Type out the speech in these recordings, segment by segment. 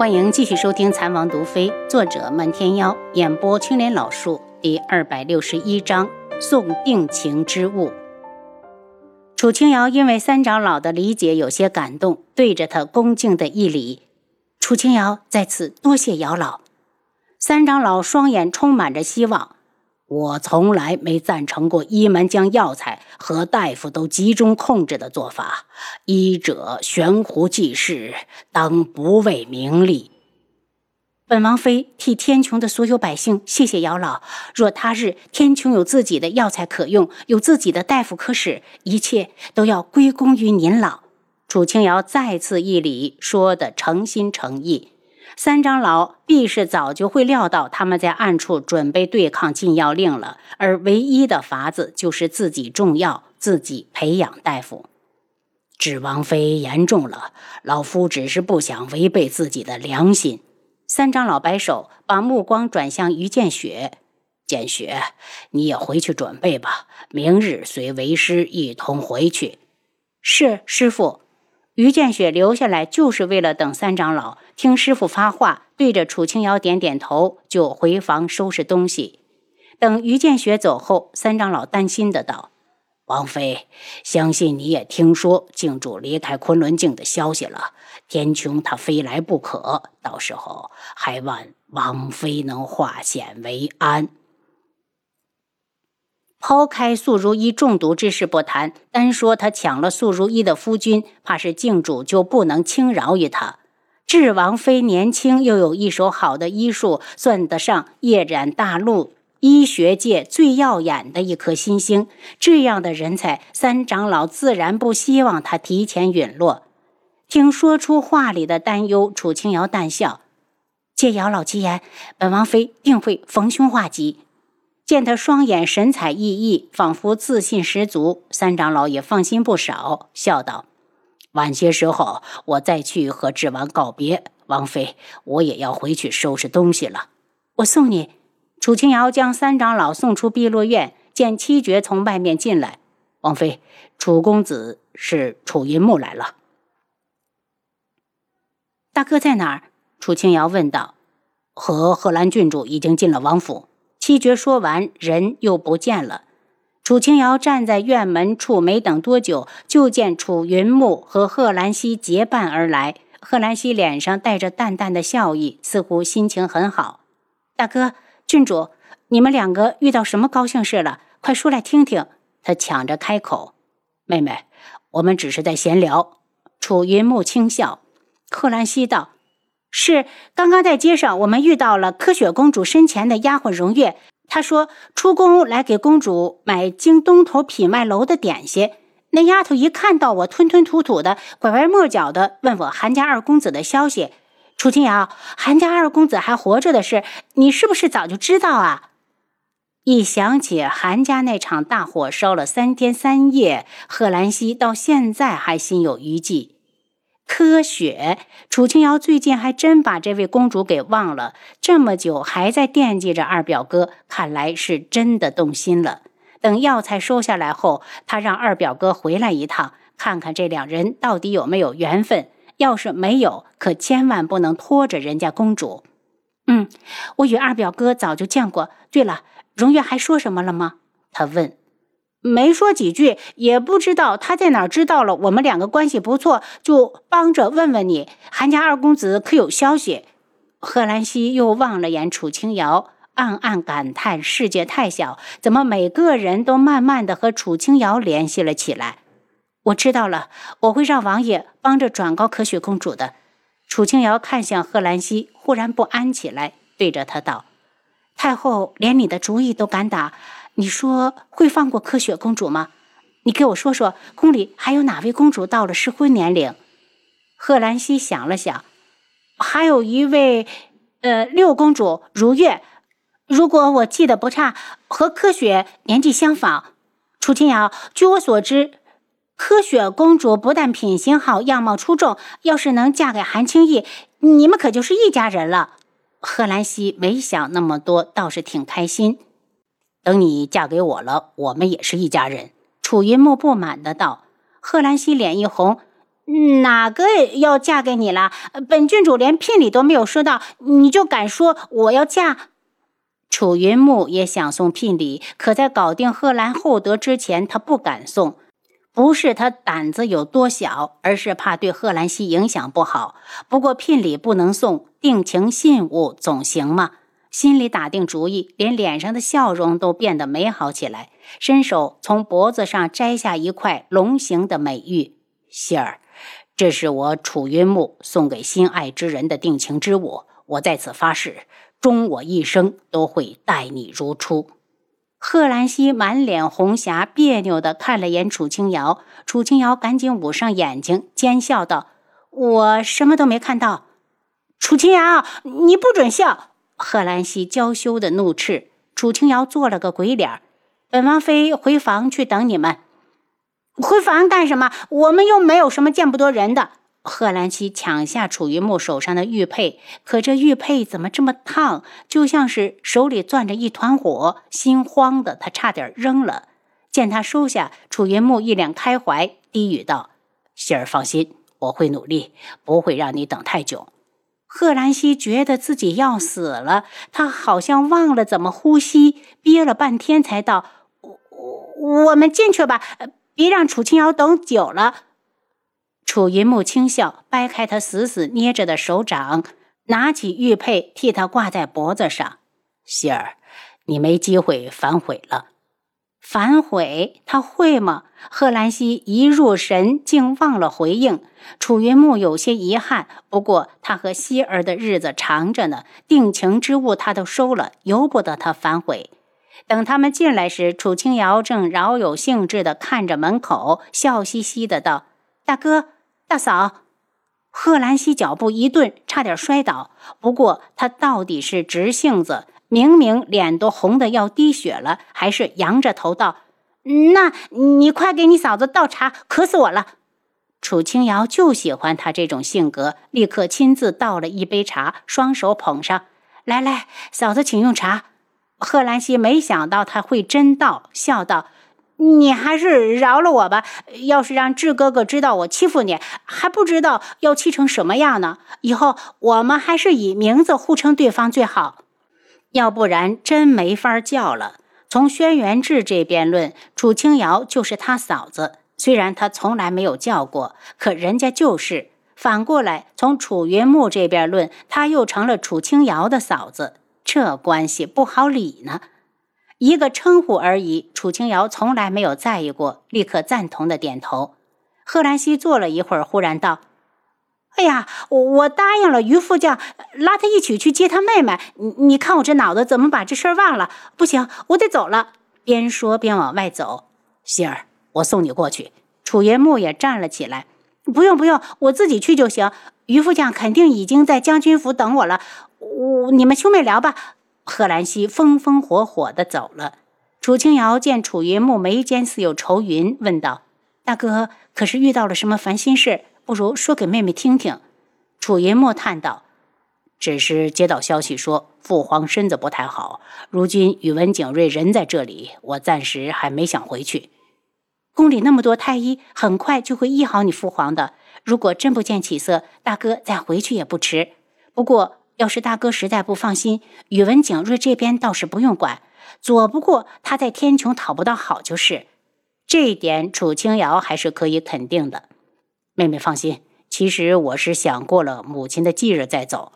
欢迎继续收听《残王毒妃》，作者漫天妖，演播青莲老树，第二百六十一章送定情之物。楚清瑶因为三长老的理解有些感动，对着他恭敬的一礼。楚清瑶在此多谢姚老。三长老双眼充满着希望。我从来没赞成过一门将药材和大夫都集中控制的做法。医者悬壶济世，当不为名利。本王妃替天穹的所有百姓谢谢姚老。若他日天穹有自己的药材可用，有自己的大夫可使，一切都要归功于您老。楚清瑶再次一礼，说的诚心诚意。三长老必是早就会料到他们在暗处准备对抗禁药令了，而唯一的法子就是自己种药，自己培养大夫。智王妃言重了，老夫只是不想违背自己的良心。三长老摆手，把目光转向于建雪。建雪，你也回去准备吧，明日随为师一同回去。是师傅。于建雪留下来就是为了等三长老听师傅发话，对着楚清瑶点点头，就回房收拾东西。等于建雪走后，三长老担心的道：“王妃，相信你也听说镜主离开昆仑镜的消息了。天穹他非来不可，到时候还望王妃能化险为安。”抛开素如一中毒之事不谈，单说他抢了素如一的夫君，怕是靖主就不能轻饶于他。智王妃年轻，又有一手好的医术，算得上夜染大陆医学界最耀眼的一颗新星。这样的人才，三长老自然不希望他提前陨落。听说出话里的担忧，楚清瑶淡笑：“借姚老吉言，本王妃定会逢凶化吉。”见他双眼神采奕奕，仿佛自信十足，三长老也放心不少，笑道：“晚些时候我再去和智王告别。王妃，我也要回去收拾东西了。我送你。”楚清瑶将三长老送出碧落院，见七绝从外面进来。王妃，楚公子是楚云木来了。大哥在哪儿？楚清瑶问道。和贺兰郡主已经进了王府。七绝说完，人又不见了。楚清瑶站在院门处，没等多久，就见楚云木和贺兰溪结伴而来。贺兰溪脸上带着淡淡的笑意，似乎心情很好。大哥，郡主，你们两个遇到什么高兴事了？快说来听听。他抢着开口：“妹妹，我们只是在闲聊。”楚云木轻笑。贺兰溪道。是刚刚在街上，我们遇到了柯雪公主身前的丫鬟荣月。她说出宫来给公主买京东头品卖楼的点心。那丫头一看到我，吞吞吐吐的，拐弯抹角的问我韩家二公子的消息。楚清瑶，韩家二公子还活着的事，你是不是早就知道啊？一想起韩家那场大火烧了三天三夜，贺兰溪到现在还心有余悸。柯雪，楚清瑶最近还真把这位公主给忘了，这么久还在惦记着二表哥，看来是真的动心了。等药材收下来后，他让二表哥回来一趟，看看这两人到底有没有缘分。要是没有，可千万不能拖着人家公主。嗯，我与二表哥早就见过。对了，荣月还说什么了吗？他问。没说几句，也不知道他在哪知道了我们两个关系不错，就帮着问问你，韩家二公子可有消息？贺兰溪又望了眼楚清瑶，暗暗感叹世界太小，怎么每个人都慢慢的和楚清瑶联系了起来？我知道了，我会让王爷帮着转告可雪公主的。楚清瑶看向贺兰溪，忽然不安起来，对着他道：“太后连你的主意都敢打。”你说会放过柯雪公主吗？你给我说说，宫里还有哪位公主到了适婚年龄？贺兰溪想了想，还有一位，呃，六公主如月，如果我记得不差，和柯雪年纪相仿。楚清瑶，据我所知，柯雪公主不但品行好，样貌出众，要是能嫁给韩青义，你们可就是一家人了。贺兰溪没想那么多，倒是挺开心。等你嫁给我了，我们也是一家人。”楚云木不满的道。贺兰溪脸一红：“哪个要嫁给你了？本郡主连聘礼都没有收到，你就敢说我要嫁？楚云木也想送聘礼，可在搞定贺兰厚德之前，他不敢送。不是他胆子有多小，而是怕对贺兰溪影响不好。不过聘礼不能送，定情信物总行吗？心里打定主意，连脸上的笑容都变得美好起来。伸手从脖子上摘下一块龙形的美玉，希儿，这是我楚云木送给心爱之人的定情之物。我在此发誓，终我一生都会待你如初。贺兰溪满脸红霞，别扭地看了眼楚清瑶。楚清瑶赶紧捂上眼睛，奸笑道：“我什么都没看到。”楚清瑶，你不准笑！贺兰溪娇羞的怒斥。楚清瑶做了个鬼脸。本王妃回房去等你们。回房干什么？我们又没有什么见不得人的。贺兰溪抢下楚云木手上的玉佩，可这玉佩怎么这么烫，就像是手里攥着一团火，心慌的他差点扔了。见他收下，楚云木一脸开怀，低语道：“希儿放心，我会努力，不会让你等太久。”贺兰溪觉得自己要死了，他好像忘了怎么呼吸，憋了半天才道。我我们进去吧，别让楚清瑶等久了。楚云木轻笑，掰开他死死捏着的手掌，拿起玉佩替他挂在脖子上。希儿，你没机会反悔了。反悔？他会吗？贺兰溪一入神，竟忘了回应。楚云木有些遗憾，不过他和希儿的日子长着呢，定情之物他都收了，由不得他反悔。等他们进来时，楚清瑶正饶有兴致地看着门口，笑嘻嘻的道：“大哥，大嫂。”贺兰溪脚步一顿，差点摔倒。不过他到底是直性子，明明脸都红的要滴血了，还是扬着头道：“那你快给你嫂子倒茶，渴死我了。”楚清瑶就喜欢他这种性格，立刻亲自倒了一杯茶，双手捧上来：“来，嫂子，请用茶。”贺兰溪没想到他会真倒，笑道：“你还是饶了我吧。要是让智哥哥知道我欺负你，还不知道要气成什么样呢。以后我们还是以名字互称对方最好，要不然真没法叫了。从轩辕志这边论，楚清瑶就是他嫂子，虽然他从来没有叫过，可人家就是。反过来，从楚云木这边论，他又成了楚清瑶的嫂子。”这关系不好理呢，一个称呼而已。楚清瑶从来没有在意过，立刻赞同的点头。贺兰溪坐了一会儿，忽然道：“哎呀，我我答应了于副将，拉他一起去接他妹妹。你你看我这脑子怎么把这事忘了？不行，我得走了。”边说边往外走。希儿，我送你过去。楚云木也站了起来。不用不用，我自己去就行。于副将肯定已经在将军府等我了。我你们兄妹聊吧。贺兰溪风风火火地走了。楚清瑶见楚云木眉间似有愁云，问道：“大哥，可是遇到了什么烦心事？不如说给妹妹听听。”楚云墨叹道：“只是接到消息说父皇身子不太好，如今宇文景睿人在这里，我暂时还没想回去。宫里那么多太医，很快就会医好你父皇的。如果真不见起色，大哥再回去也不迟。不过……”要是大哥实在不放心，宇文景睿这边倒是不用管，左不过他在天穹讨不到好就是。这一点楚清瑶还是可以肯定的。妹妹放心，其实我是想过了母亲的忌日再走。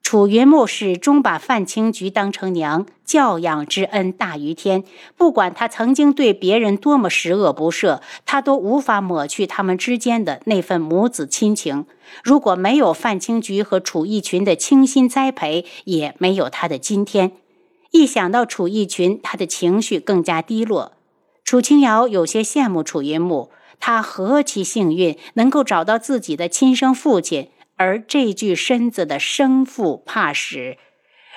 楚云木始终把范青菊当成娘，教养之恩大于天。不管他曾经对别人多么十恶不赦，他都无法抹去他们之间的那份母子亲情。如果没有范青菊和楚逸群的倾心栽培，也没有他的今天。一想到楚逸群，他的情绪更加低落。楚清瑶有些羡慕楚云木，他何其幸运，能够找到自己的亲生父亲。而这具身子的生父怕是，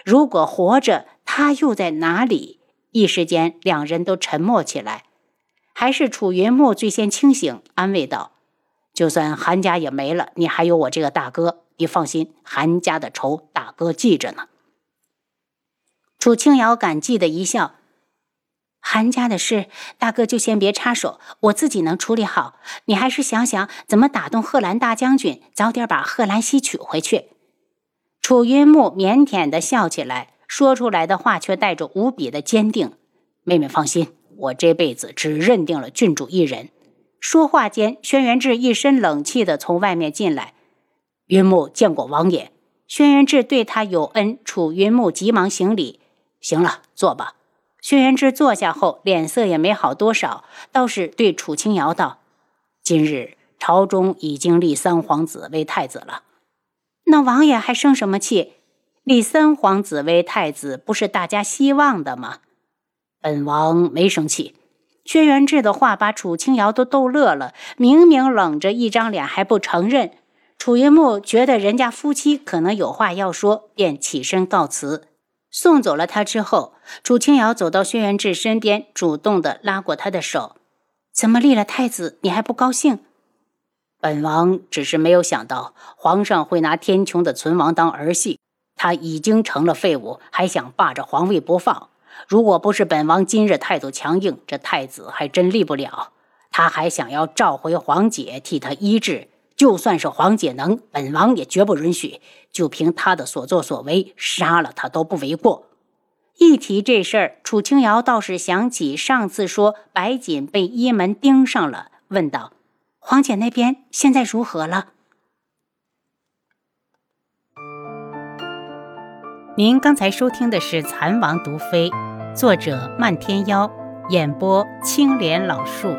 如果活着，他又在哪里？一时间，两人都沉默起来。还是楚云木最先清醒，安慰道：“就算韩家也没了，你还有我这个大哥，你放心，韩家的仇，大哥记着呢。”楚清瑶感激的一笑：“韩家的事，大哥就先别插手，我自己能处理好。你还是想想怎么打动贺兰大将军，早点把贺兰溪娶回去。楚云木腼腆地笑起来，说出来的话却带着无比的坚定。妹妹放心，我这辈子只认定了郡主一人。说话间，轩辕志一身冷气地从外面进来。云木见过王爷。轩辕志对他有恩，楚云木急忙行礼。行了，坐吧。轩辕志坐下后，脸色也没好多少，倒是对楚清瑶道：“今日朝中已经立三皇子为太子了，那王爷还生什么气？立三皇子为太子，不是大家希望的吗？”本王没生气。轩辕志的话把楚清瑶都逗乐了，明明冷着一张脸还不承认。楚云木觉得人家夫妻可能有话要说，便起身告辞。送走了他之后，楚清瑶走到轩辕志身边，主动的拉过他的手：“怎么立了太子，你还不高兴？”本王只是没有想到皇上会拿天穹的存亡当儿戏。他已经成了废物，还想霸着皇位不放。如果不是本王今日态度强硬，这太子还真立不了。他还想要召回皇姐替他医治，就算是皇姐能，本王也绝不允许。就凭他的所作所为，杀了他都不为过。一提这事儿，楚清瑶倒是想起上次说白锦被一门盯上了，问道：“皇姐那边现在如何了？”您刚才收听的是《蚕王毒妃》，作者漫天妖，演播青莲老树。